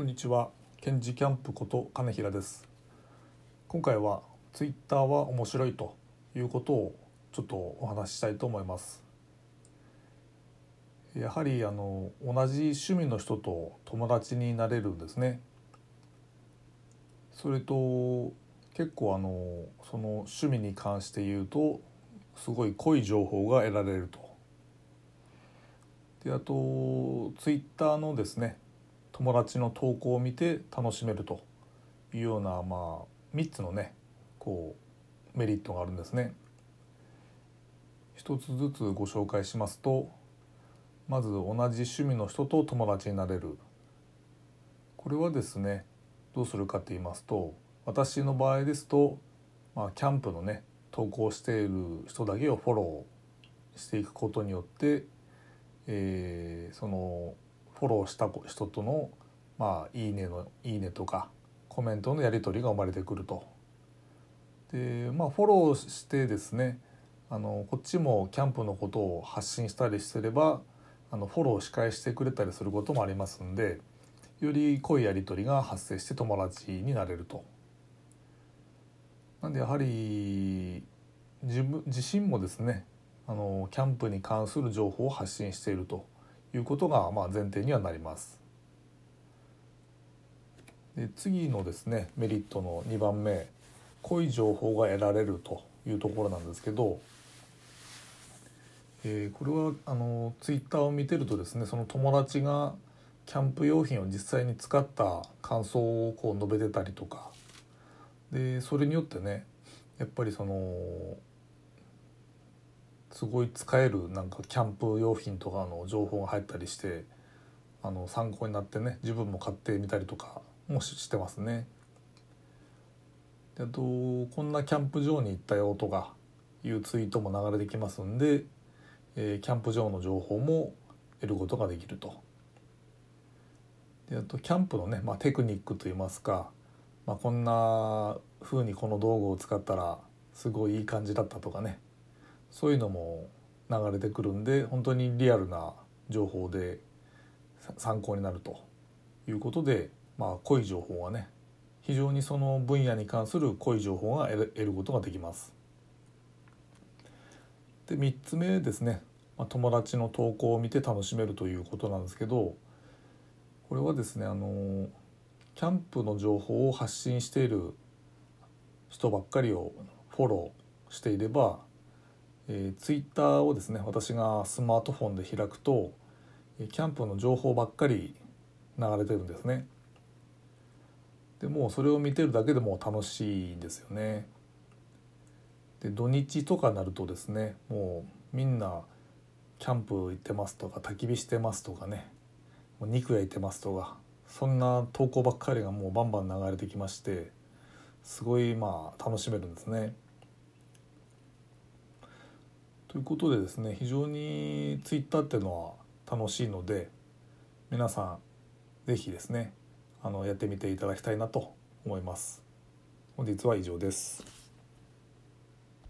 こんにちは、ケンジキャンプこと金平です。今回はツイッターは面白いということをちょっとお話ししたいと思います。やはりあの同じ趣味の人と友達になれるんですね。それと結構あのその趣味に関して言うとすごい濃い情報が得られると。であとツイッターのですね友達の投稿を見て楽しめるというようなまあ3つのねこうメリットがあるんですね。一つずつご紹介しますとまず同じ趣味の人と友達になれるこれはですねどうするかと言いますと私の場合ですと、まあ、キャンプのね投稿している人だけをフォローしていくことによって、えー、そのフォローした人とのまあいいねのいいねとかコメントのやり取りが生まれてくると。でまあフォローしてですねあのこっちもキャンプのことを発信したりすればあのフォローし返してくれたりすることもありますんでより濃いやり取りが発生して友達になれると。なんでやはり自分自身もですねあのキャンプに関する情報を発信しているということがまあ前提にはなります。で次のですねメリットの2番目濃い情報が得られるというところなんですけど、えー、これはあのツイッターを見てるとですねその友達がキャンプ用品を実際に使った感想をこう述べてたりとかでそれによってねやっぱりそのすごい使えるなんかキャンプ用品とかの情報が入ったりしてあの参考になってね自分も買ってみたりとかもしてますね。であとこんなキャンプ場に行ったよとかいうツイートも流れてきますんで、えー、キャンプ場の情報も得ることができると。であとキャンプのね、まあ、テクニックといいますか、まあ、こんな風にこの道具を使ったらすごいいい感じだったとかねそういうのも流れてくるんで本当にリアルな情報で参考になるということで、まあ、濃い情報はね非常にその分野に関する濃い情報が得ることができます。で3つ目ですね、まあ、友達の投稿を見て楽しめるということなんですけどこれはですねあのキャンプの情報を発信している人ばっかりをフォローしていれば、えー、ツイッターをですね私がスマートフォンで開くとキャンプの情報ばっかり流れてるんですね。でもうそれを見てるだけでも楽しいんですよね。で土日とかになるとですねもうみんなキャンプ行ってますとか焚き火してますとかねもう肉焼いてますとかそんな投稿ばっかりがもうバンバン流れてきましてすごいまあ楽しめるんですね。ということでですね非常にツイッターっていうのは楽しいので皆さん是非ですねあのやってみていただきたいなと思います。本日は以上です。